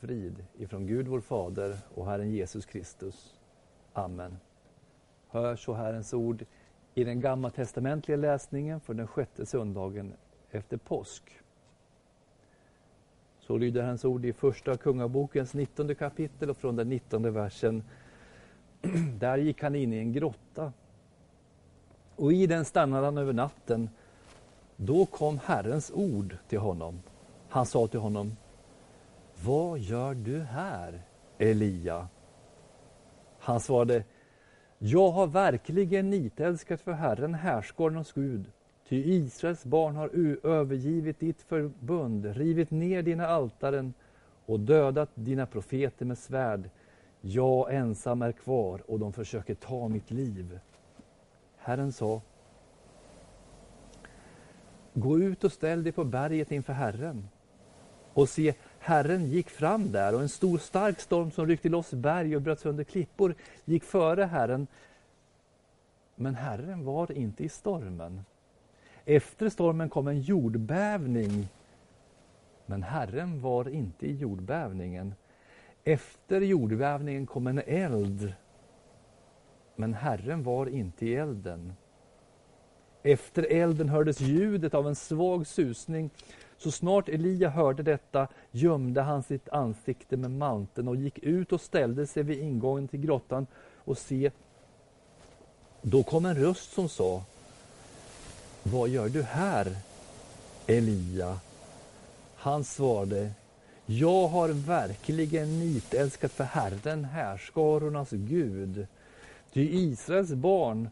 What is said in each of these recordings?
frid ifrån Gud vår Fader och Herren Jesus Kristus. Amen. Hör så Herrens ord i den gamla testamentliga läsningen för den sjätte söndagen efter påsk. Så lyder hans ord i Första Kungabokens 19 kapitel och från den 19 versen. Där gick han in i en grotta och i den stannade han över natten. Då kom Herrens ord till honom. Han sa till honom vad gör du här, Elia? Han svarade Jag har verkligen nitälskat för Herren, härskarnas Gud Ty Israels barn har övergivit ditt förbund, rivit ner dina altaren och dödat dina profeter med svärd. Jag ensam är kvar och de försöker ta mitt liv. Herren sa Gå ut och ställ dig på berget inför Herren. Och se, Herren gick fram där och en stor stark storm som ryckte loss berg och bröt sönder klippor gick före Herren. Men Herren var inte i stormen. Efter stormen kom en jordbävning. Men Herren var inte i jordbävningen. Efter jordbävningen kom en eld. Men Herren var inte i elden. Efter elden hördes ljudet av en svag susning. Så snart Elia hörde detta gömde han sitt ansikte med manteln och gick ut och ställde sig vid ingången till grottan och se, då kom en röst som sa vad gör du här, Elia? Han svarade, jag har verkligen nitälskat för Herren, härskarornas Gud. Ty Israels barn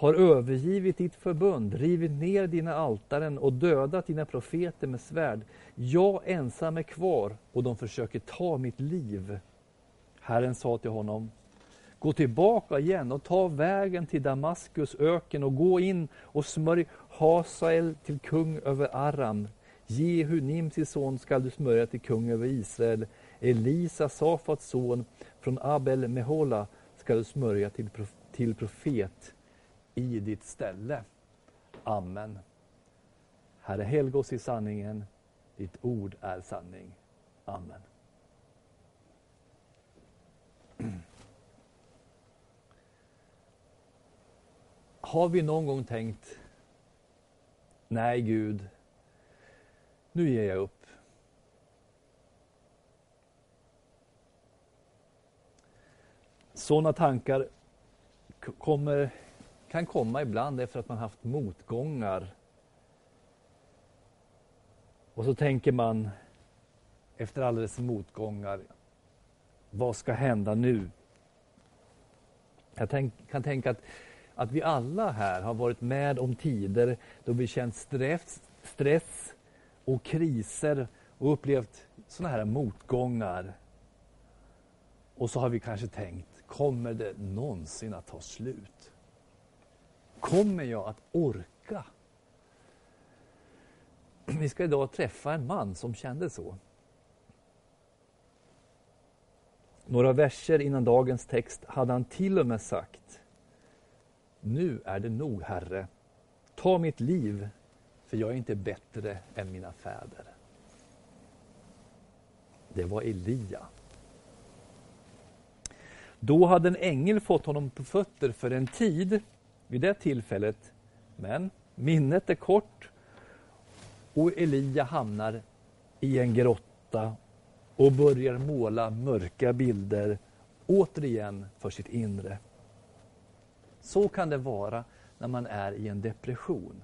har övergivit ditt förbund, rivit ner dina altaren och dödat dina profeter med svärd. Jag ensam är kvar och de försöker ta mitt liv. Herren sa till honom, Gå tillbaka igen och ta vägen till Damaskus öken och gå in och smörj Hasael till kung över Aram. Jehu, Nimsis son, skall du smörja till kung över Israel. Elisa, Safats son, från Abel Mehola skall du smörja till, till profet i ditt ställe. Amen. Herre, helg oss i sanningen. Ditt ord är sanning. Amen. Har vi någon gång tänkt, nej Gud, nu ger jag upp. Sådana tankar kommer, kan komma ibland efter att man haft motgångar. Och så tänker man efter alla dessa motgångar, vad ska hända nu? Jag tänk, kan tänka att att vi alla här har varit med om tider då vi känt stress, stress och kriser och upplevt sådana här motgångar. Och så har vi kanske tänkt, kommer det någonsin att ta slut? Kommer jag att orka? Vi ska idag träffa en man som kände så. Några verser innan dagens text hade han till och med sagt nu är det nog, Herre. Ta mitt liv, för jag är inte bättre än mina fäder. Det var Elia. Då hade en ängel fått honom på fötter för en tid vid det tillfället. Men minnet är kort och Elia hamnar i en grotta och börjar måla mörka bilder återigen för sitt inre. Så kan det vara när man är i en depression.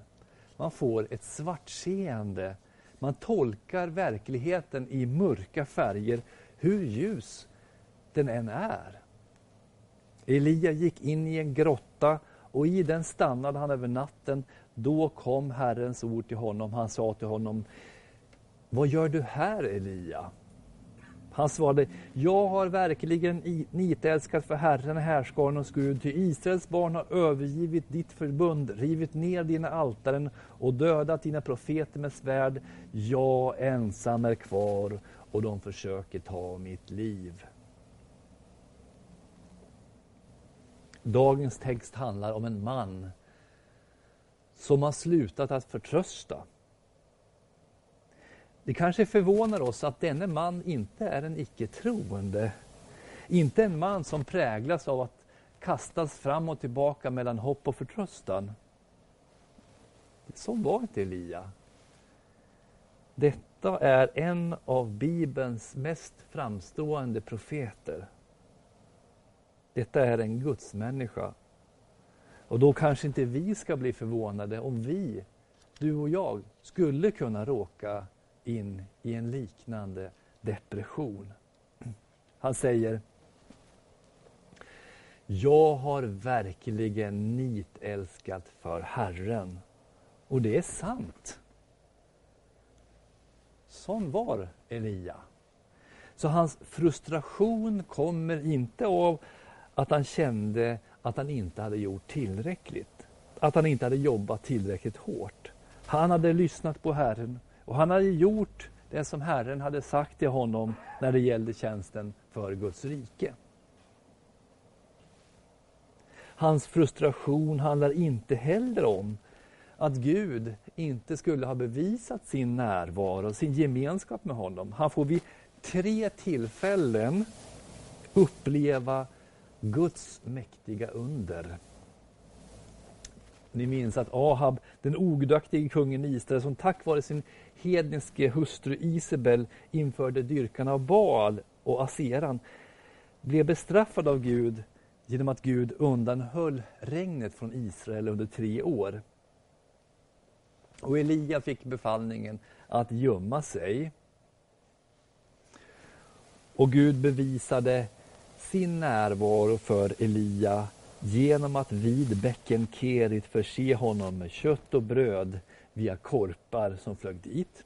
Man får ett svartseende. Man tolkar verkligheten i mörka färger, hur ljus den än är. Elia gick in i en grotta och i den stannade han över natten. Då kom Herrens ord till honom. Han sa till honom, Vad gör du här Elia? Han svarade, jag har verkligen nitälskat för Herren, härskarornas Gud, ty Israels barn har övergivit ditt förbund, rivit ner dina altaren och dödat dina profeter med svärd. Jag ensam är kvar och de försöker ta mitt liv. Dagens text handlar om en man som har slutat att förtrösta. Det kanske förvånar oss att denne man inte är en icke-troende. Inte en man som präglas av att kastas fram och tillbaka mellan hopp och förtröstan. Så var inte Elia. Detta är en av Bibelns mest framstående profeter. Detta är en gudsmänniska. Och då kanske inte vi ska bli förvånade om vi, du och jag, skulle kunna råka in i en liknande depression. Han säger Jag har verkligen nitälskat för Herren. Och det är sant. Sån var Elia. Så hans frustration kommer inte av att han kände att han inte hade gjort tillräckligt. Att han inte hade jobbat tillräckligt hårt. Han hade lyssnat på Herren och han hade gjort det som Herren hade sagt till honom när det gällde tjänsten för Guds rike. Hans frustration handlar inte heller om att Gud inte skulle ha bevisat sin närvaro, sin gemenskap med honom. Han får vid tre tillfällen uppleva Guds mäktiga under. Ni minns att Ahab, den ogudaktige kungen i Israel, som tack vare sin hedniske hustru Isabel införde dyrkan av Baal och Aseran, blev bestraffad av Gud genom att Gud undanhöll regnet från Israel under tre år. Och Elia fick befallningen att gömma sig. Och Gud bevisade sin närvaro för Elia genom att vid bäcken Kerit förse honom med kött och bröd via korpar som flög dit.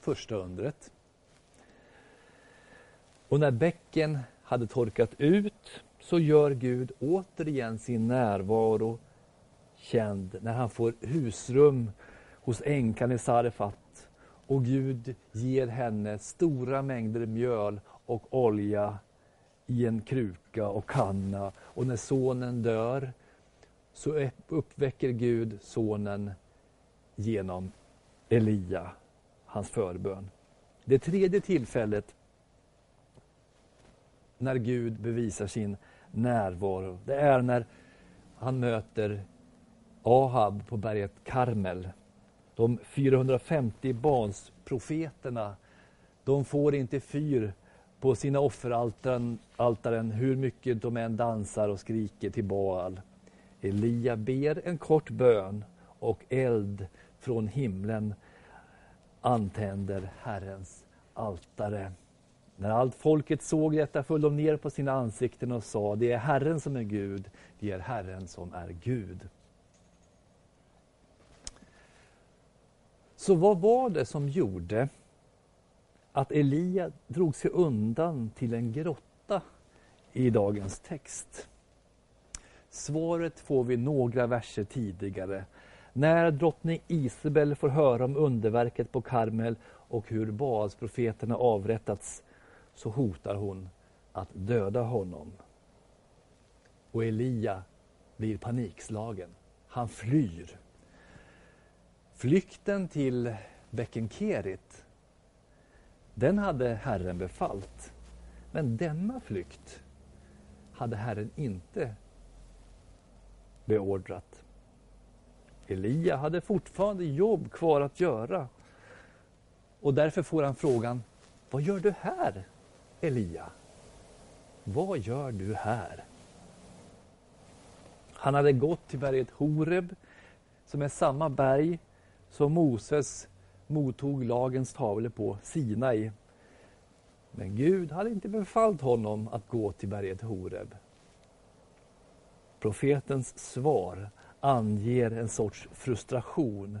Första undret. Och när bäcken hade torkat ut så gör Gud återigen sin närvaro känd när han får husrum hos änkan i Sarefat och Gud ger henne stora mängder mjöl och olja i en kruka och kanna. Och när sonen dör så uppväcker Gud sonen genom Elia, hans förbön. Det tredje tillfället när Gud bevisar sin närvaro, det är när han möter Ahab på berget Karmel. De 450 barnsprofeterna, de får inte fyr på sina offeraltaren hur mycket de än dansar och skriker till Baal. Elia ber en kort bön och eld från himlen antänder Herrens altare. När allt folket såg detta föll de ner på sina ansikten och sa, det är Herren som är Gud, det är Herren som är Gud. Så vad var det som gjorde att Elia drog sig undan till en grotta i dagens text? Svaret får vi några verser tidigare. När drottning Isabel får höra om underverket på Karmel och hur Baalsprofeterna avrättats så hotar hon att döda honom. Och Elia blir panikslagen. Han flyr. Flykten till bäcken Kerit den hade Herren befallt. Men denna flykt hade Herren inte beordrat. Elia hade fortfarande jobb kvar att göra. Och därför får han frågan, vad gör du här Elia? Vad gör du här? Han hade gått till berget Horeb, som är samma berg som Moses mottog lagens tavlor på Sinai. Men Gud hade inte befallt honom att gå till berget Horeb. Profetens svar anger en sorts frustration.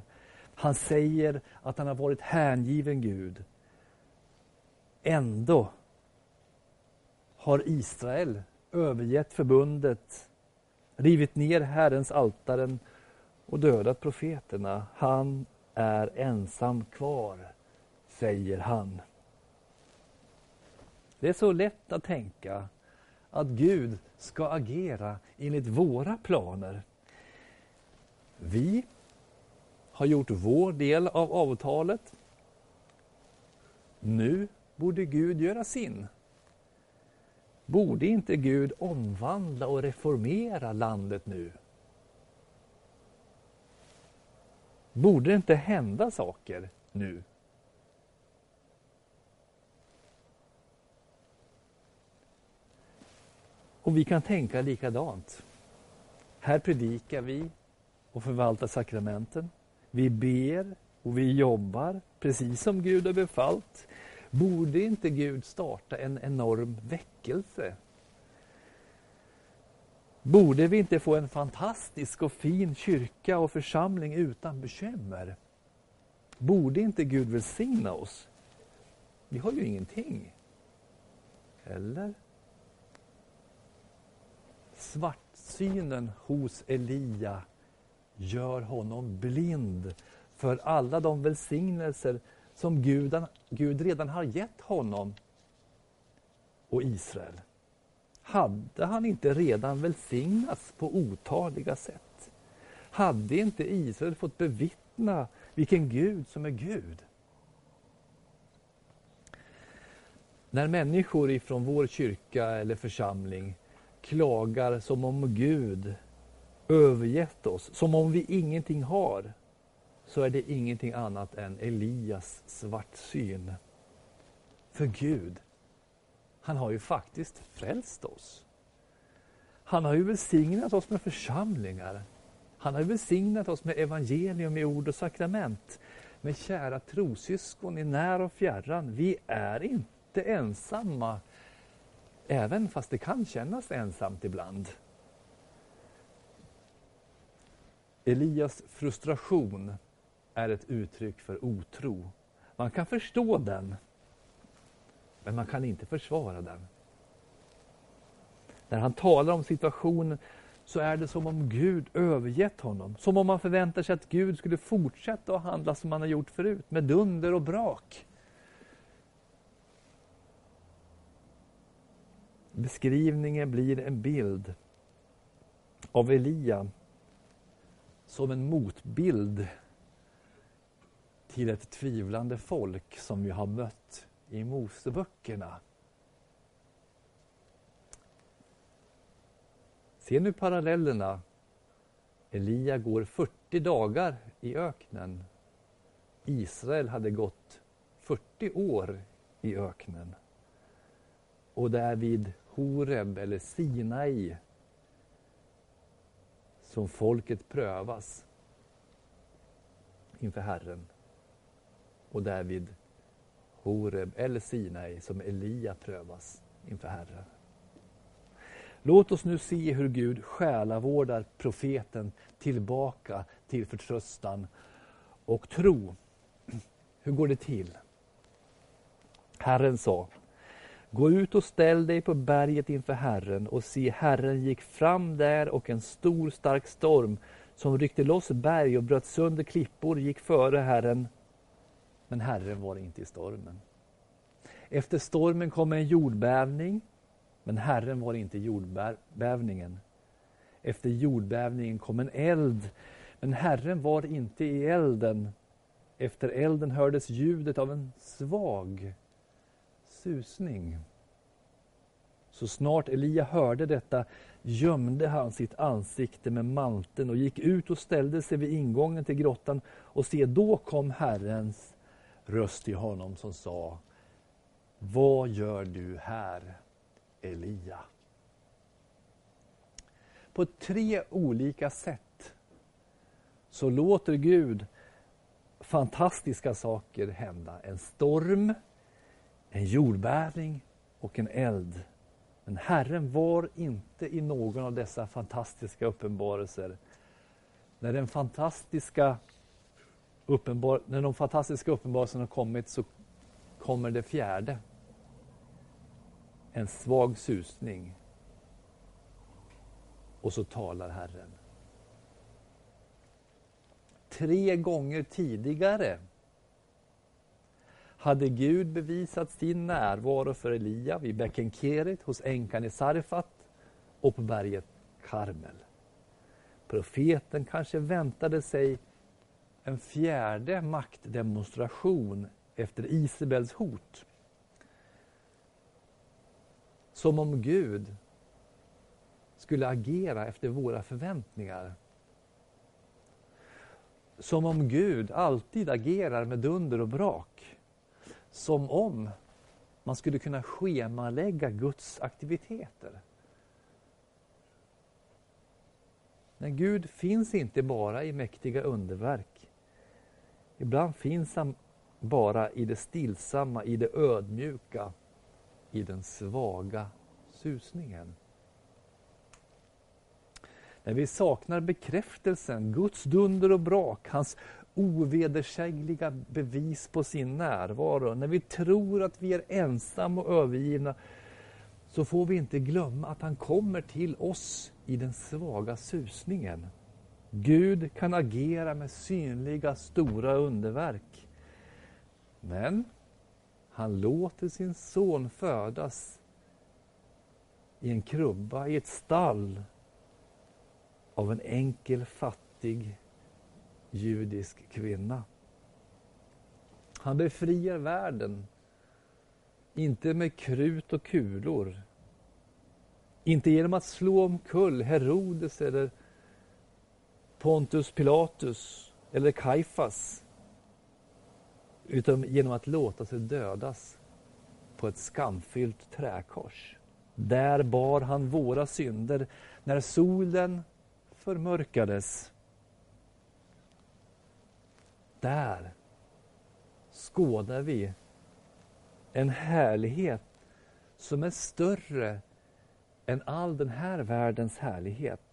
Han säger att han har varit hängiven Gud. Ändå har Israel övergett förbundet, rivit ner Herrens altaren och dödat profeterna. Han är ensam kvar, säger han. Det är så lätt att tänka att Gud ska agera enligt våra planer. Vi har gjort vår del av avtalet. Nu borde Gud göra sin. Borde inte Gud omvandla och reformera landet nu? Borde det inte hända saker nu? Och vi kan tänka likadant. Här predikar vi och förvaltar sakramenten. Vi ber och vi jobbar precis som Gud har befallt. Borde inte Gud starta en enorm väckelse? Borde vi inte få en fantastisk och fin kyrka och församling utan bekymmer? Borde inte Gud välsigna oss? Vi har ju ingenting. Eller? Svartsynen hos Elia gör honom blind för alla de välsignelser som Gud, Gud redan har gett honom och Israel. Hade han inte redan välsignats på otaliga sätt? Hade inte Israel fått bevittna vilken Gud som är Gud? När människor ifrån vår kyrka eller församling klagar som om Gud övergett oss, som om vi ingenting har, så är det ingenting annat än Elias svartsyn. För Gud, han har ju faktiskt frälst oss. Han har ju välsignat oss med församlingar. Han har välsignat oss med evangelium i ord och sakrament. Men kära trossyskon i när och fjärran, vi är inte ensamma. Även fast det kan kännas ensamt ibland. Elias frustration är ett uttryck för otro. Man kan förstå den, men man kan inte försvara den. När han talar om situationen så är det som om Gud övergett honom. Som om man förväntar sig att Gud skulle fortsätta att handla som han har gjort förut, med dunder och brak. Beskrivningen blir en bild av Elia som en motbild till ett tvivlande folk som vi har mött i Moseböckerna. Se nu parallellerna. Elia går 40 dagar i öknen. Israel hade gått 40 år i öknen. Och det är vid Horeb eller Sinai som folket prövas inför Herren. Och därvid Horeb eller Sinai som Elia prövas inför Herren. Låt oss nu se hur Gud själavårdar profeten tillbaka till förtröstan och tro. Hur går det till? Herren sa, Gå ut och ställ dig på berget inför Herren och se Herren gick fram där och en stor stark storm som ryckte loss berg och bröt sönder klippor gick före Herren. Men Herren var inte i stormen. Efter stormen kom en jordbävning, men Herren var inte i jordbävningen. Efter jordbävningen kom en eld, men Herren var inte i elden. Efter elden hördes ljudet av en svag susning. Så snart Elia hörde detta gömde han sitt ansikte med manteln och gick ut och ställde sig vid ingången till grottan och se, då kom Herrens röst i honom som sa Vad gör du här, Elia? På tre olika sätt så låter Gud fantastiska saker hända. En storm, en jordbävning och en eld. Men Herren var inte i någon av dessa fantastiska uppenbarelser. När, den fantastiska uppenbar när de fantastiska uppenbarelserna har kommit så kommer det fjärde. En svag susning. Och så talar Herren. Tre gånger tidigare hade Gud bevisat sin närvaro för Elia vid bäcken Kerit hos änkan i Sarfat och på berget Karmel. Profeten kanske väntade sig en fjärde maktdemonstration efter Isabels hot. Som om Gud skulle agera efter våra förväntningar. Som om Gud alltid agerar med dunder och brak. Som om man skulle kunna schemalägga Guds aktiviteter. Men Gud finns inte bara i mäktiga underverk. Ibland finns han bara i det stillsamma, i det ödmjuka, i den svaga susningen. När vi saknar bekräftelsen, Guds dunder och brak, hans ovedersägliga bevis på sin närvaro, när vi tror att vi är ensamma och övergivna, så får vi inte glömma att han kommer till oss i den svaga susningen. Gud kan agera med synliga stora underverk. Men han låter sin son födas i en krubba, i ett stall av en enkel fattig judisk kvinna. Han befriar världen, inte med krut och kulor, inte genom att slå omkull Herodes eller Pontus Pilatus eller Kaifas, utan genom att låta sig dödas på ett skamfyllt träkors. Där bar han våra synder när solen förmörkades. Där skådar vi en härlighet som är större än all den här världens härlighet.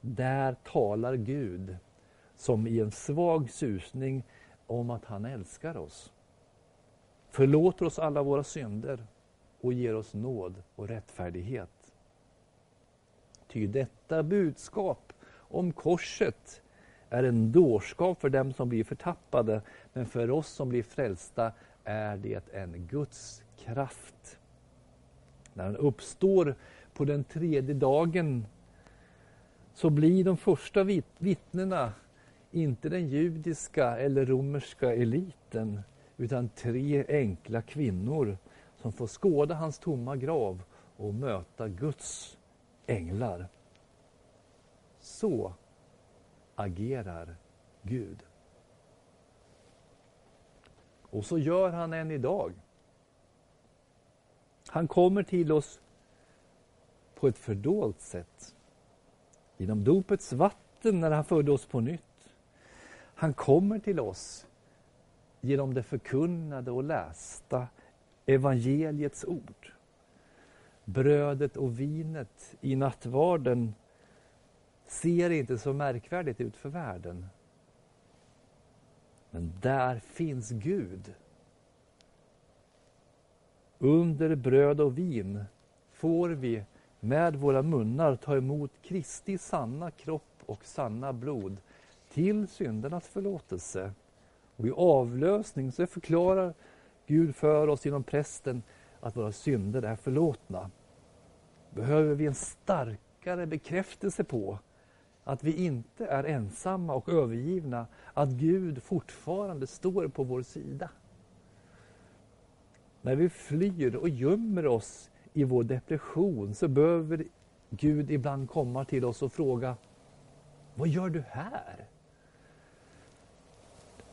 Där talar Gud som i en svag susning om att han älskar oss. Förlåter oss alla våra synder och ger oss nåd och rättfärdighet. Ty detta budskap om korset är en dårskap för dem som blir förtappade, men för oss som blir frälsta är det en Guds kraft. När han uppstår på den tredje dagen så blir de första vittnena inte den judiska eller romerska eliten utan tre enkla kvinnor som får skåda hans tomma grav och möta Guds änglar. Så agerar Gud. Och så gör han än idag. Han kommer till oss på ett fördolt sätt. Genom dopets vatten när han födde oss på nytt. Han kommer till oss genom det förkunnade och lästa evangeliets ord. Brödet och vinet i nattvarden ser inte så märkvärdigt ut för världen. Men där finns Gud. Under bröd och vin får vi med våra munnar ta emot Kristi sanna kropp och sanna blod till syndernas förlåtelse. Och I avlösning så förklarar Gud för oss genom prästen att våra synder är förlåtna. Behöver vi en starkare bekräftelse på att vi inte är ensamma och övergivna, att Gud fortfarande står på vår sida. När vi flyr och gömmer oss i vår depression så behöver Gud ibland komma till oss och fråga Vad gör du här?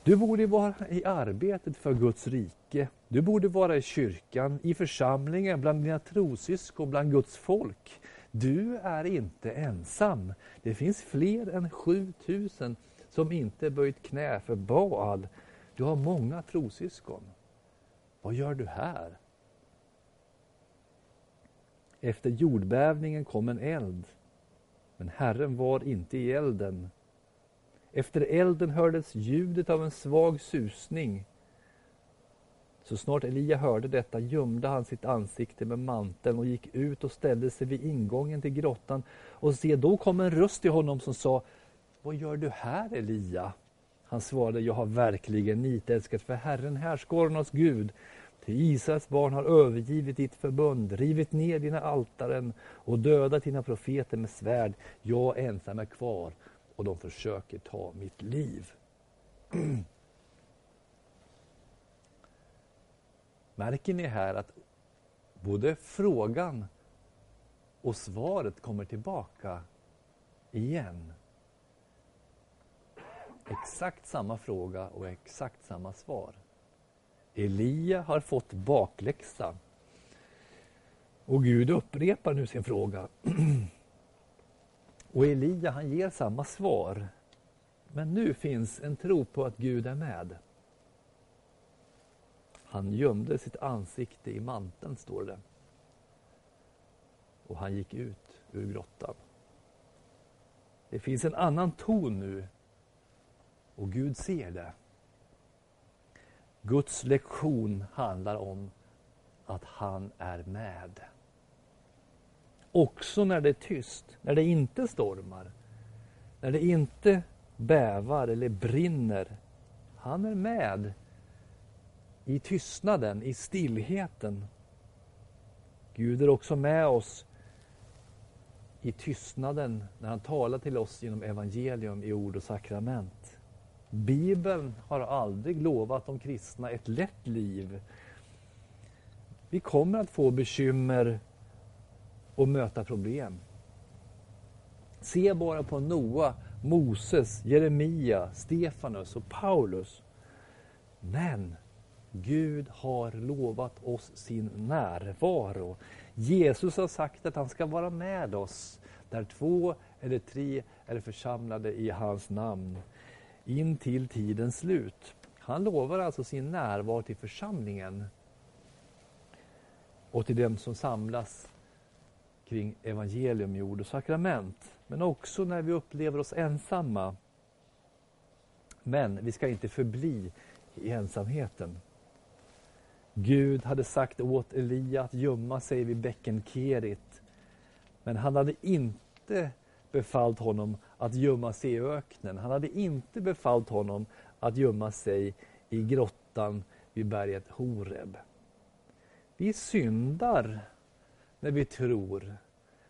Du borde vara i arbetet för Guds rike. Du borde vara i kyrkan, i församlingen, bland dina trossyskon, bland Guds folk. Du är inte ensam. Det finns fler än 7000 som inte böjt knä för Baal. Du har många trossyskon. Vad gör du här? Efter jordbävningen kom en eld, men Herren var inte i elden. Efter elden hördes ljudet av en svag susning. Så snart Elia hörde detta gömde han sitt ansikte med manteln och gick ut och ställde sig vid ingången till grottan. Och se, då kom en röst till honom som sa Vad gör du här, Elia? Han svarade, jag har verkligen nitälskat för Herren, härskarornas Gud, Ty Israels barn har övergivit ditt förbund, rivit ner dina altaren och dödat dina profeter med svärd. Jag ensam är kvar och de försöker ta mitt liv. Märker ni här att både frågan och svaret kommer tillbaka igen? Exakt samma fråga och exakt samma svar. Elia har fått bakläxa. Och Gud upprepar nu sin fråga. Och Elia han ger samma svar. Men nu finns en tro på att Gud är med. Han gömde sitt ansikte i manteln, står det. Och han gick ut ur grottan. Det finns en annan ton nu. Och Gud ser det. Guds lektion handlar om att han är med. Också när det är tyst, när det inte stormar, när det inte bävar eller brinner. Han är med i tystnaden, i stillheten. Gud är också med oss i tystnaden när han talar till oss genom evangelium i ord och sakrament. Bibeln har aldrig lovat de kristna ett lätt liv. Vi kommer att få bekymmer och möta problem. Se bara på Noa, Moses, Jeremia, Stefanus och Paulus. Men Gud har lovat oss sin närvaro. Jesus har sagt att han ska vara med oss där två eller tre är församlade i hans namn in till tidens slut. Han lovar alltså sin närvaro till församlingen och till dem som samlas kring evangelium, jord och sakrament. Men också när vi upplever oss ensamma. Men vi ska inte förbli i ensamheten. Gud hade sagt åt Elia att gömma sig vid bäcken Kerit. Men han hade inte befallt honom att gömma sig i öknen. Han hade inte befallt honom att gömma sig i grottan vid berget Horeb. Vi syndar när vi tror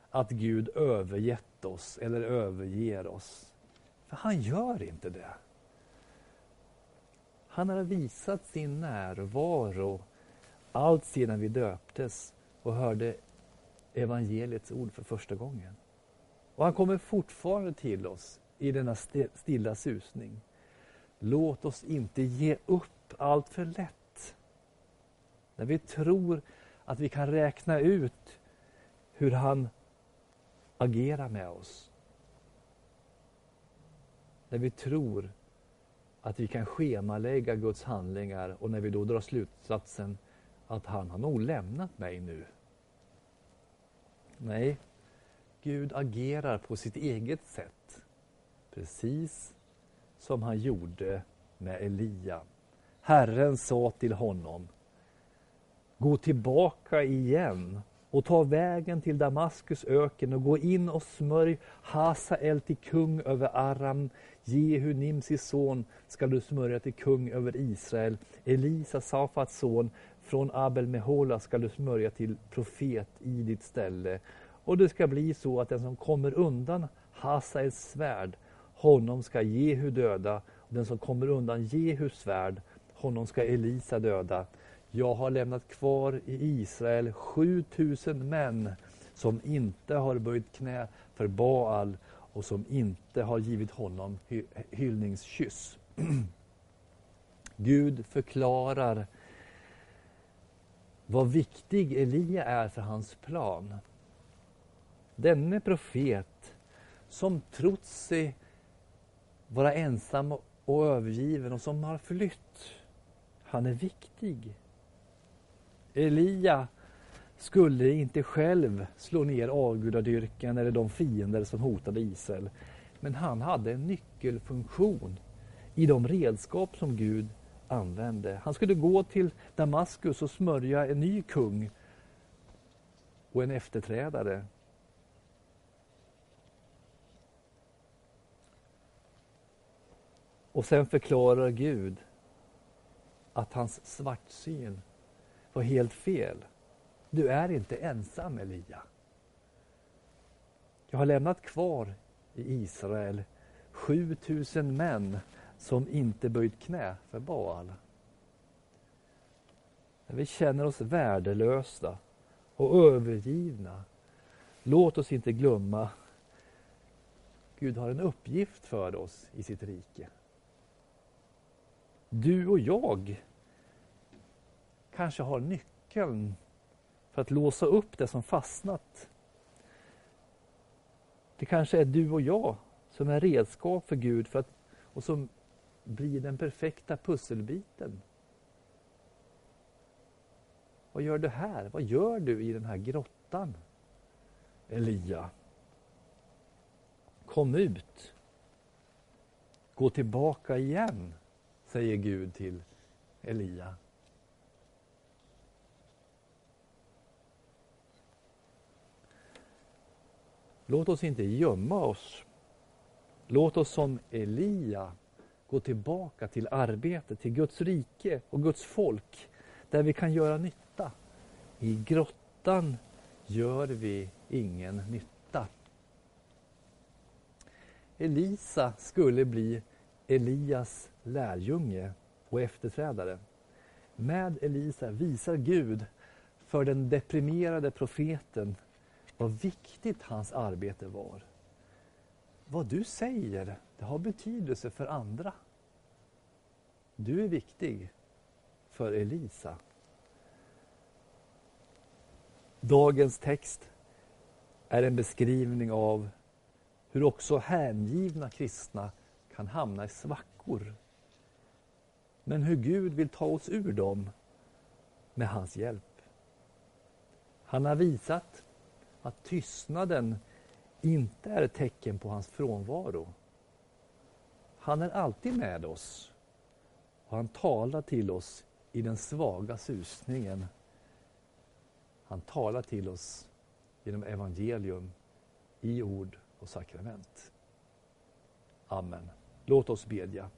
att Gud övergett oss eller överger oss. För han gör inte det. Han har visat sin närvaro allt sedan vi döptes och hörde evangeliets ord för första gången. Och han kommer fortfarande till oss i denna stilla susning. Låt oss inte ge upp allt för lätt. När vi tror att vi kan räkna ut hur han agerar med oss. När vi tror att vi kan schemalägga Guds handlingar och när vi då drar slutsatsen att han har nog lämnat mig nu. Nej, Gud agerar på sitt eget sätt. Precis som han gjorde med Elia. Herren sa till honom Gå tillbaka igen och ta vägen till Damaskus öken och gå in och smörj Hasael till kung över Aram. Jehu, Nimsis son, ska du smörja till kung över Israel. Elisa, Safats son, från Abel Mehola ska du smörja till profet i ditt ställe. Och det ska bli så att den som kommer undan Hasaels svärd, honom ska Jehu döda. Och den som kommer undan Jehus svärd, honom ska Elisa döda. Jag har lämnat kvar i Israel 7000 män som inte har böjt knä för Baal och som inte har givit honom hy hyllningskyss. Gud förklarar vad viktig Elia är för hans plan. Denne profet som trott sig vara ensam och övergiven och som har flytt. Han är viktig. Elia skulle inte själv slå ner avgudadyrkan eller de fiender som hotade Israel. Men han hade en nyckelfunktion i de redskap som Gud använde. Han skulle gå till Damaskus och smörja en ny kung och en efterträdare. Och sen förklarar Gud att hans svartsyn var helt fel. Du är inte ensam Elia. Jag har lämnat kvar i Israel 7000 män som inte böjt knä för Baal. när vi känner oss värdelösa och övergivna. Låt oss inte glömma Gud har en uppgift för oss i sitt rike. Du och jag kanske har nyckeln för att låsa upp det som fastnat. Det kanske är du och jag som är redskap för Gud för att, och som blir den perfekta pusselbiten. Vad gör du här? Vad gör du i den här grottan? Elia. Kom ut. Gå tillbaka igen, säger Gud till Elia. Låt oss inte gömma oss. Låt oss som Elia gå tillbaka till arbetet, till Guds rike och Guds folk, där vi kan göra nytta. I grottan gör vi ingen nytta. Elisa skulle bli Elias lärjunge och efterträdare. Med Elisa visar Gud för den deprimerade profeten vad viktigt hans arbete var. Vad du säger, det har betydelse för andra. Du är viktig för Elisa. Dagens text är en beskrivning av hur också hängivna kristna kan hamna i svackor. Men hur Gud vill ta oss ur dem med hans hjälp. Han har visat att tystnaden inte är ett tecken på hans frånvaro. Han är alltid med oss och han talar till oss i den svaga susningen. Han talar till oss genom evangelium i ord och sakrament. Amen. Låt oss bedja.